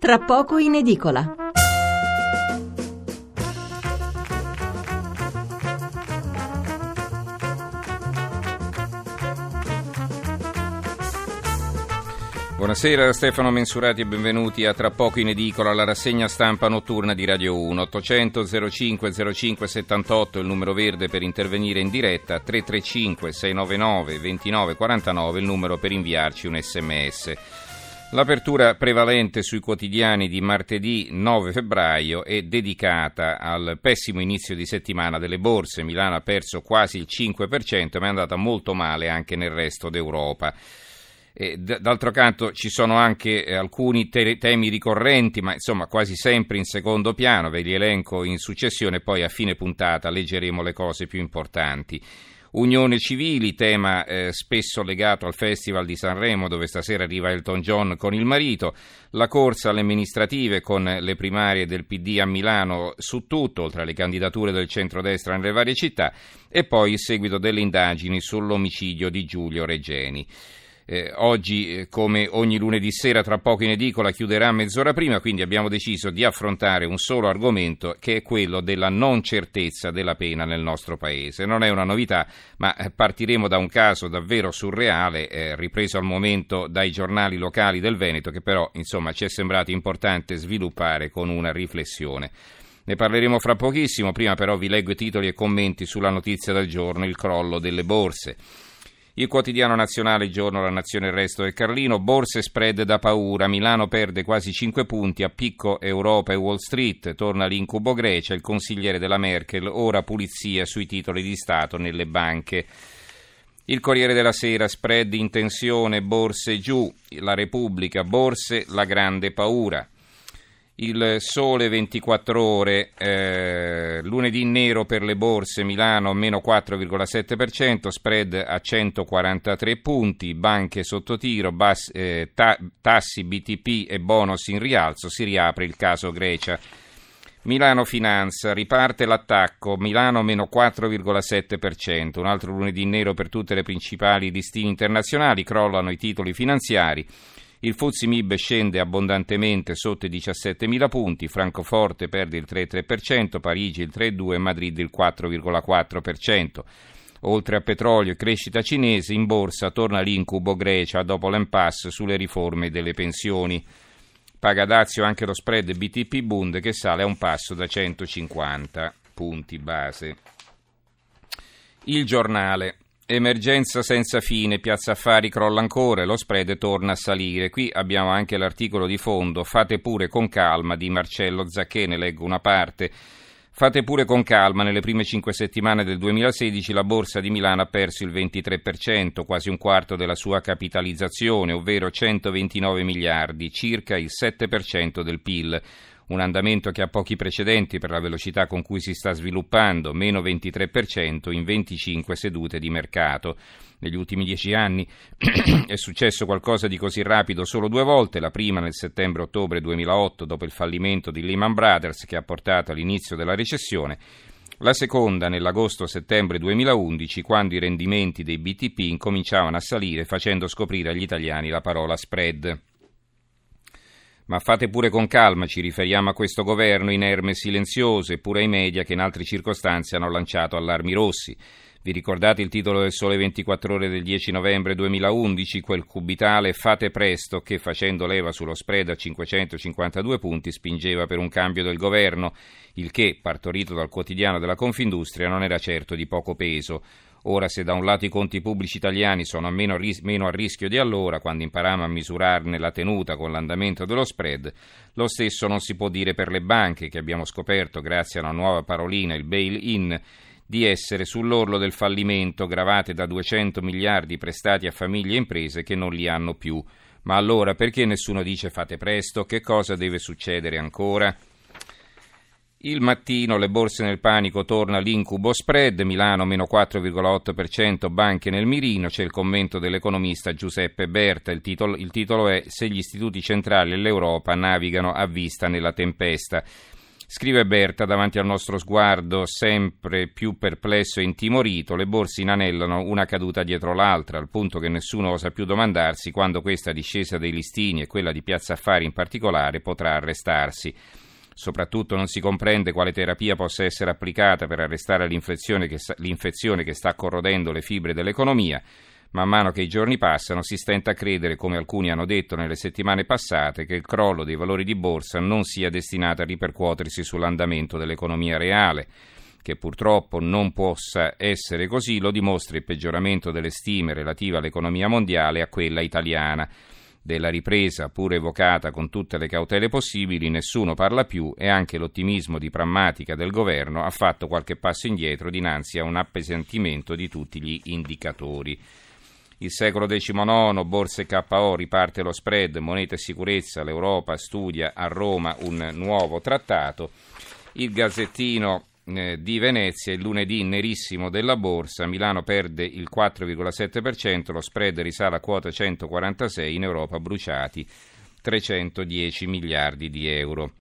tra poco in edicola. Buonasera da Stefano Mensurati e benvenuti a Tra poco in edicola, la rassegna stampa notturna di Radio 1. 800 05 05 78 il numero verde per intervenire in diretta, 335 699 29 49 il numero per inviarci un sms. L'apertura prevalente sui quotidiani di martedì 9 febbraio è dedicata al pessimo inizio di settimana delle borse. Milano ha perso quasi il 5%, ma è andata molto male anche nel resto d'Europa. E d'altro canto ci sono anche eh, alcuni te- temi ricorrenti, ma insomma quasi sempre in secondo piano, ve li elenco in successione poi a fine puntata leggeremo le cose più importanti. Unione civili, tema eh, spesso legato al Festival di Sanremo dove stasera arriva Elton John con il marito, la corsa alle amministrative con le primarie del PD a Milano su tutto, oltre alle candidature del centrodestra nelle varie città, e poi il seguito delle indagini sull'omicidio di Giulio Regeni. Eh, oggi, eh, come ogni lunedì sera, tra poco in edicola chiuderà mezz'ora prima, quindi abbiamo deciso di affrontare un solo argomento che è quello della non certezza della pena nel nostro paese. Non è una novità, ma eh, partiremo da un caso davvero surreale, eh, ripreso al momento dai giornali locali del Veneto, che però insomma, ci è sembrato importante sviluppare con una riflessione. Ne parleremo fra pochissimo, prima però vi leggo i titoli e commenti sulla notizia del giorno, il crollo delle borse. Il quotidiano nazionale, giorno, la nazione, il resto e Carlino, borse spread da paura, Milano perde quasi 5 punti a picco Europa e Wall Street, torna l'incubo Grecia, il consigliere della Merkel, ora pulizia sui titoli di Stato nelle banche. Il Corriere della Sera, spread in tensione, borse giù, la Repubblica, borse, la grande paura il sole 24 ore, eh, lunedì nero per le borse, Milano meno 4,7%, spread a 143 punti, banche sotto tiro, bas, eh, ta, tassi BTP e bonus in rialzo, si riapre il caso Grecia. Milano Finanza, riparte l'attacco, Milano meno 4,7%, un altro lunedì nero per tutte le principali listine internazionali, crollano i titoli finanziari. Il Fuzzi Mib scende abbondantemente sotto i 17.000 punti, Francoforte perde il 3,3%, Parigi il 3,2% e Madrid il 4,4%. Oltre a petrolio e crescita cinese, in borsa torna l'incubo Grecia dopo l'impasse sulle riforme delle pensioni. Paga dazio anche lo spread BTP Bund che sale a un passo da 150 punti base. Il giornale. Emergenza senza fine, Piazza Affari crolla ancora lo spread torna a salire. Qui abbiamo anche l'articolo di fondo, fate pure con calma di Marcello Zacché, ne leggo una parte. Fate pure con calma, nelle prime cinque settimane del 2016 la borsa di Milano ha perso il 23%, quasi un quarto della sua capitalizzazione, ovvero 129 miliardi, circa il 7% del PIL un andamento che ha pochi precedenti per la velocità con cui si sta sviluppando, meno 23% in 25 sedute di mercato. Negli ultimi dieci anni è successo qualcosa di così rapido solo due volte, la prima nel settembre-ottobre 2008 dopo il fallimento di Lehman Brothers che ha portato all'inizio della recessione, la seconda nell'agosto-settembre 2011 quando i rendimenti dei BTP incominciavano a salire facendo scoprire agli italiani la parola spread. Ma fate pure con calma, ci riferiamo a questo governo inerme e silenzioso, e pure ai media che in altre circostanze hanno lanciato allarmi rossi. Vi ricordate il titolo del Sole 24 Ore del 10 novembre 2011, quel cubitale Fate presto che facendo leva sullo spread a 552 punti spingeva per un cambio del governo, il che, partorito dal quotidiano della Confindustria, non era certo di poco peso. Ora, se da un lato i conti pubblici italiani sono meno, ris- meno a rischio di allora, quando imparammo a misurarne la tenuta con l'andamento dello spread, lo stesso non si può dire per le banche, che abbiamo scoperto, grazie a una nuova parolina, il bail-in, di essere sull'orlo del fallimento, gravate da 200 miliardi prestati a famiglie e imprese che non li hanno più. Ma allora perché nessuno dice fate presto? Che cosa deve succedere ancora? Il mattino le borse nel panico, torna l'incubo spread, Milano meno 4,8%, banche nel mirino, c'è il commento dell'economista Giuseppe Berta, il titolo, il titolo è Se gli istituti centrali e l'Europa navigano a vista nella tempesta. Scrive Berta, davanti al nostro sguardo sempre più perplesso e intimorito, le borse inanellano una caduta dietro l'altra, al punto che nessuno osa più domandarsi quando questa discesa dei listini e quella di Piazza Affari in particolare potrà arrestarsi. Soprattutto non si comprende quale terapia possa essere applicata per arrestare l'infezione che, l'infezione che sta corrodendo le fibre dell'economia. Man mano che i giorni passano si stenta a credere, come alcuni hanno detto nelle settimane passate, che il crollo dei valori di borsa non sia destinato a ripercuotersi sull'andamento dell'economia reale. Che purtroppo non possa essere così lo dimostra il peggioramento delle stime relative all'economia mondiale e a quella italiana. Della ripresa, pur evocata con tutte le cautele possibili, nessuno parla più e anche l'ottimismo di prammatica del governo ha fatto qualche passo indietro dinanzi a un appesantimento di tutti gli indicatori. Il secolo XIX, borse KO, riparte lo spread, moneta e sicurezza, l'Europa studia a Roma un nuovo trattato. Il Gazzettino di Venezia, il lunedì nerissimo della borsa, Milano perde il 4,7%, lo spread risale a quota 146, in Europa bruciati 310 miliardi di euro.